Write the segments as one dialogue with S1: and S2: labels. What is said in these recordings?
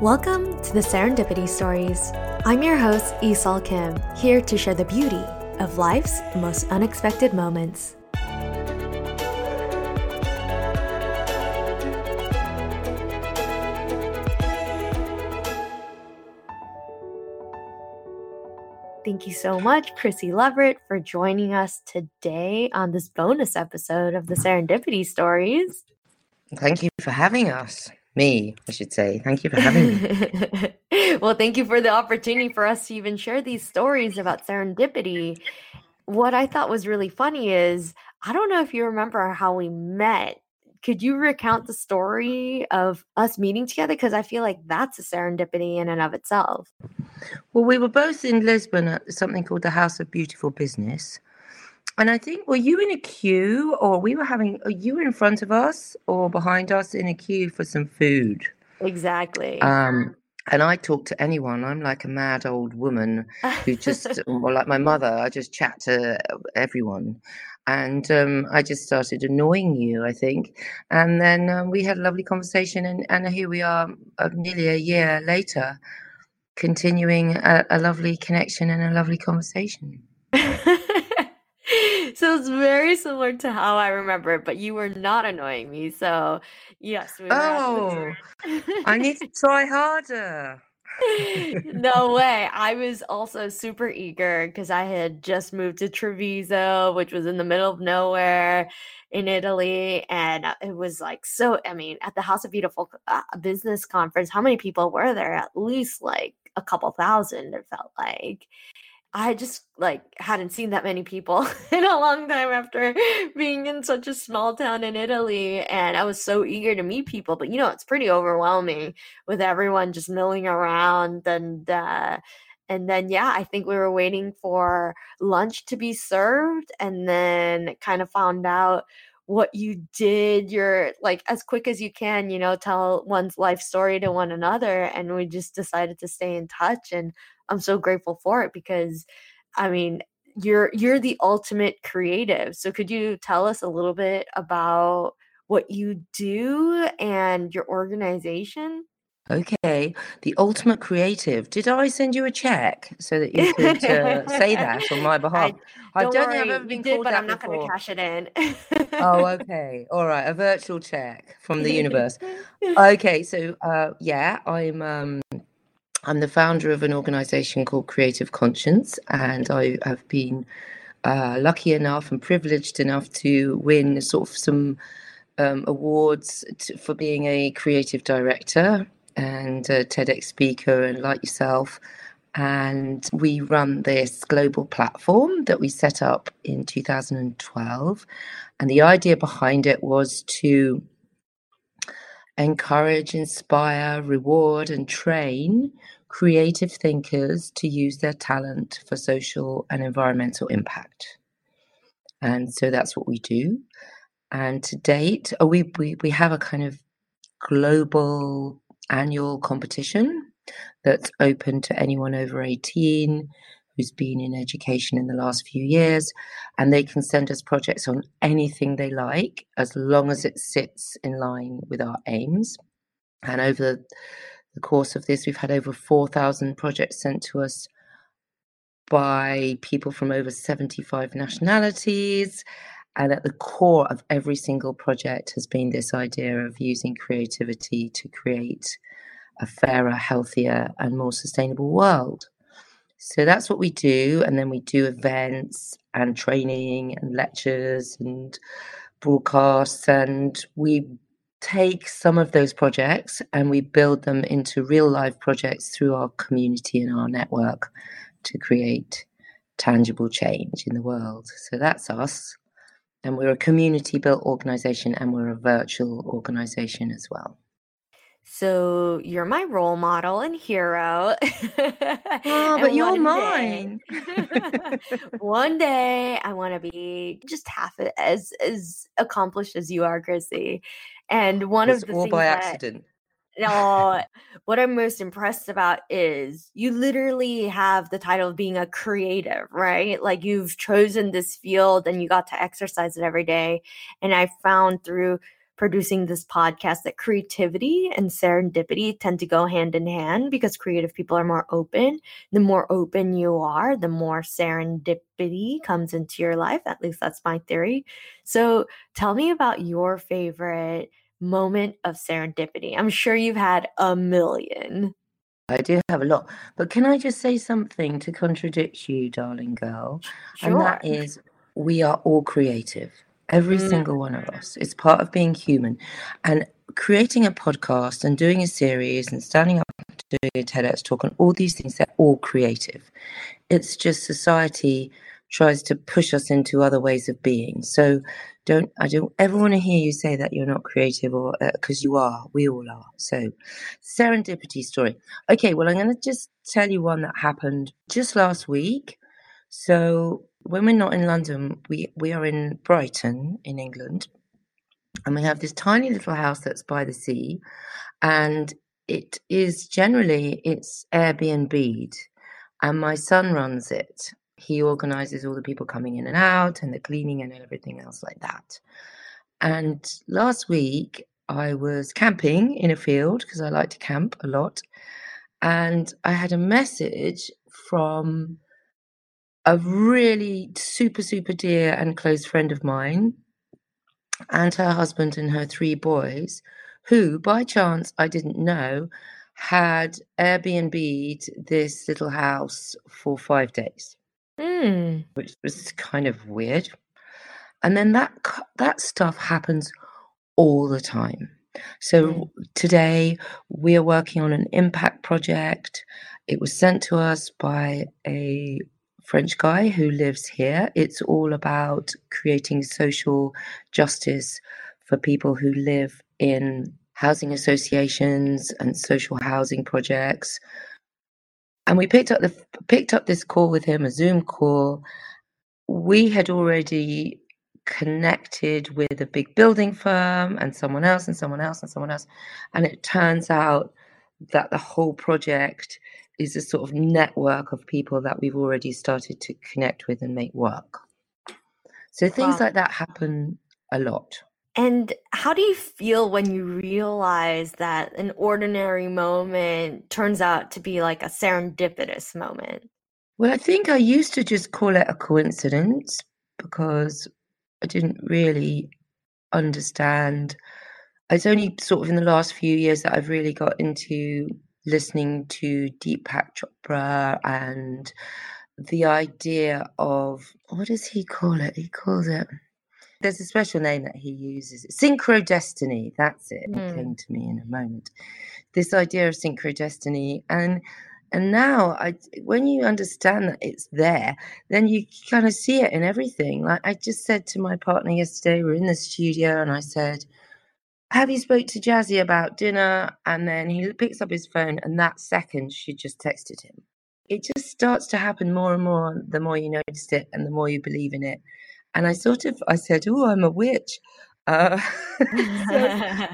S1: Welcome to the Serendipity Stories. I'm your host, Isol Kim, here to share the beauty of life's most unexpected moments. Thank you so much, Chrissy Levett, for joining us today on this bonus episode of the Serendipity Stories.
S2: Thank you for having us. Me, I should say. Thank you for having
S1: me. well, thank you for the opportunity for us to even share these stories about serendipity. What I thought was really funny is I don't know if you remember how we met. Could you recount the story of us meeting together? Because I feel like that's a serendipity in and of itself.
S2: Well, we were both in Lisbon at something called the House of Beautiful Business. And I think, were you in a queue or we were having, are you in front of us or behind us in a queue for some food?
S1: Exactly.
S2: Um, and I talk to anyone. I'm like a mad old woman who just, or like my mother, I just chat to everyone. And um, I just started annoying you, I think. And then um, we had a lovely conversation, and, and here we are uh, nearly a year later, continuing a, a lovely connection and a lovely conversation.
S1: So it's very similar to how I remember it, but you were not annoying me. So yes,
S2: we oh, I need to try harder.
S1: no way. I was also super eager because I had just moved to Treviso, which was in the middle of nowhere in Italy. And uh, it was like so, I mean, at the House of Beautiful uh, business conference, how many people were there? At least like a couple thousand, it felt like. I just like hadn't seen that many people in a long time after being in such a small town in Italy and I was so eager to meet people but you know it's pretty overwhelming with everyone just milling around and uh and then yeah I think we were waiting for lunch to be served and then kind of found out what you did you're like as quick as you can you know tell one's life story to one another and we just decided to stay in touch and I'm so grateful for it because I mean, you're you're the ultimate creative. So could you tell us a little bit about what you do and your organization?
S2: Okay, the ultimate creative. Did I send you a check so that you could uh, say that on my behalf?
S1: I, don't, don't worry, think I've ever been did, but I'm not going to cash it in.
S2: oh, okay, all right, a virtual check from the universe. okay, so uh, yeah, I'm um, I'm the founder of an organization called Creative Conscience, and I have been uh, lucky enough and privileged enough to win sort of some um, awards to, for being a creative director and a TEDx speaker, and like yourself. And we run this global platform that we set up in 2012. And the idea behind it was to encourage, inspire, reward, and train creative thinkers to use their talent for social and environmental impact. And so that's what we do. And to date, oh, we, we, we have a kind of global annual competition that's open to anyone over 18 who's been in education in the last few years, and they can send us projects on anything they like as long as it sits in line with our aims. And over the course of this, we've had over 4,000 projects sent to us by people from over 75 nationalities. And at the core of every single project has been this idea of using creativity to create a fairer, healthier, and more sustainable world. So that's what we do. And then we do events and training and lectures and broadcasts. And we take some of those projects and we build them into real life projects through our community and our network to create tangible change in the world. So that's us. And we're a community built organization and we're a virtual organization as well.
S1: So you're my role model and hero.
S2: Oh, but you're mine.
S1: one day I want to be just half as as accomplished as you are, Chrissy. And one
S2: it's
S1: of the
S2: all
S1: things
S2: by
S1: that
S2: accident.
S1: No, what I'm most impressed about is you literally have the title of being a creative, right? Like you've chosen this field and you got to exercise it every day. And I found through producing this podcast that creativity and serendipity tend to go hand in hand because creative people are more open. The more open you are, the more serendipity comes into your life. At least that's my theory. So tell me about your favorite moment of serendipity. I'm sure you've had a million.
S2: I do have a lot. But can I just say something to contradict you, darling girl?
S1: Sure.
S2: And that is, we are all creative. Every
S1: Mm.
S2: single one of us. It's part of being human. And creating a podcast and doing a series and standing up and doing a TEDx talk and all these things, they're all creative. It's just society tries to push us into other ways of being. So don't I don't ever want to hear you say that you're not creative or uh, because you are. We all are. So serendipity story. Okay, well I'm going to just tell you one that happened just last week. So when we're not in London, we we are in Brighton in England, and we have this tiny little house that's by the sea, and it is generally it's Airbnb'd, and my son runs it. He organizes all the people coming in and out, and the cleaning and everything else like that. And last week I was camping in a field because I like to camp a lot, and I had a message from a really super, super dear and close friend of mine and her husband and her three boys, who by chance I didn't know had Airbnb'd this little house for five days,
S1: Mm.
S2: which was kind of weird. And then that that stuff happens all the time. So today we are working on an impact project. It was sent to us by a French guy who lives here. It's all about creating social justice for people who live in housing associations and social housing projects. And we picked up the picked up this call with him, a Zoom call. We had already connected with a big building firm and someone else and someone else and someone else. And it turns out that the whole project is a sort of network of people that we've already started to connect with and make work. So things
S1: Wow.
S2: like that happen a lot.
S1: And how do you feel when you realize that an ordinary moment turns out to be like a serendipitous moment?
S2: Well, I think I used to just call it a coincidence because I didn't really understand. It's only sort of in the last few years that I've really got into listening to Deepak Chopra and the idea of what does he call it? He calls it. There's a special name that he uses. Synchrodestiny. That's it. It
S1: Hmm.
S2: came to me in a moment. This idea of synchrodestiny, and and now I, when you understand that it's there, then you kind of see it in everything. Like I just said to my partner yesterday, we we're in the studio, and I said, "Have you spoke to Jazzy about dinner?" And then he picks up his phone, and that second she just texted him. It just starts to happen more and more the more you notice it, and the more you believe in it. And I sort of, I said, "Oh, I'm a witch." Uh, so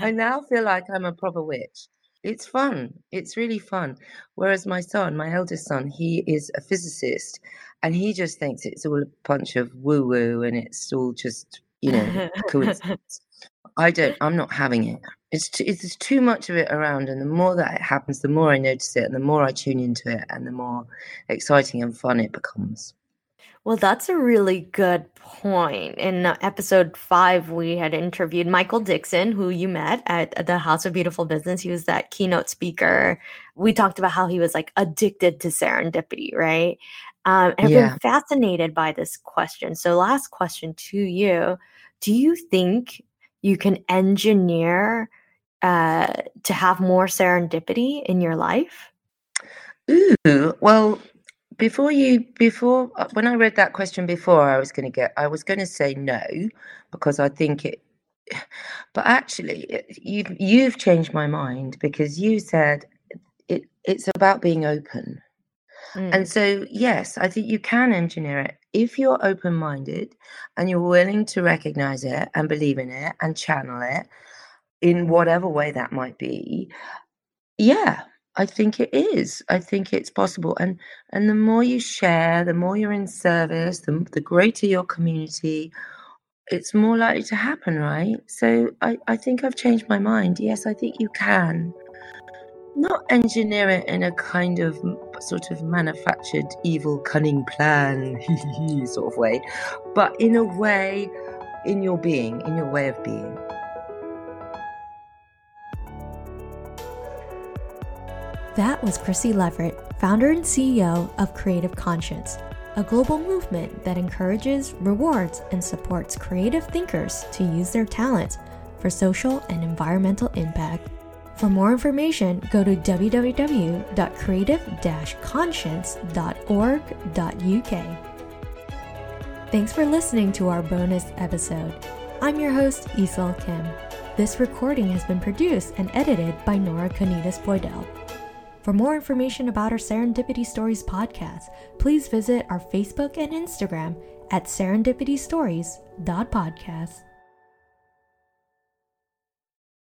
S2: I now feel like I'm a proper witch. It's fun. It's really fun. Whereas my son, my eldest son, he is a physicist and he just thinks it's all a bunch of woo woo and it's all just, you know, coincidence. I don't, I'm not having it. It's too, it's too much of it around. And the more that it happens, the more I notice it and the more I tune into it and the more exciting and fun it becomes.
S1: Well, that's a really good point. In uh, episode five, we had interviewed Michael Dixon, who you met at at the House of Beautiful Business. He was that keynote speaker. We talked about how he was like addicted to serendipity, right? Um, and I've
S2: Yeah.
S1: been fascinated by this question. So, last question to you Do you think you can engineer uh, to have more serendipity in your life?
S2: Ooh, well, before you, before uh, when I read that question before, I was going to get, I was going to say no because I think it, but actually, it- you've you've changed my mind because you said it. It's about being open,
S1: Mm.
S2: and so yes, I think you can engineer it if you're open-minded and you're willing to recognize it and believe in it and channel it in whatever way that might be. Yeah, I think it is. I think it's possible. And and the more you share, the more you're in service, the, the greater your community, it's more likely to happen, right? So I, I think I've changed my mind. Yes, I think you can. Not engineer it in a kind of sort of manufactured evil cunning plan sort of way, but in a way, in your being, in your way of being.
S1: That was Chrissy Levett, founder and CEO of Creative Conscience, a global movement that encourages, rewards, and supports creative thinkers to use their talents for social and environmental impact. For more information, go to www.creative-conscience.org.uk. Thanks for listening to our bonus episode. I'm your host, Isol Kim. This recording has been produced and edited by Nora Conitas Boydell. For more information about our Serendipity Stories podcast, please visit our Facebook and Instagram at serendipitystories.podcast.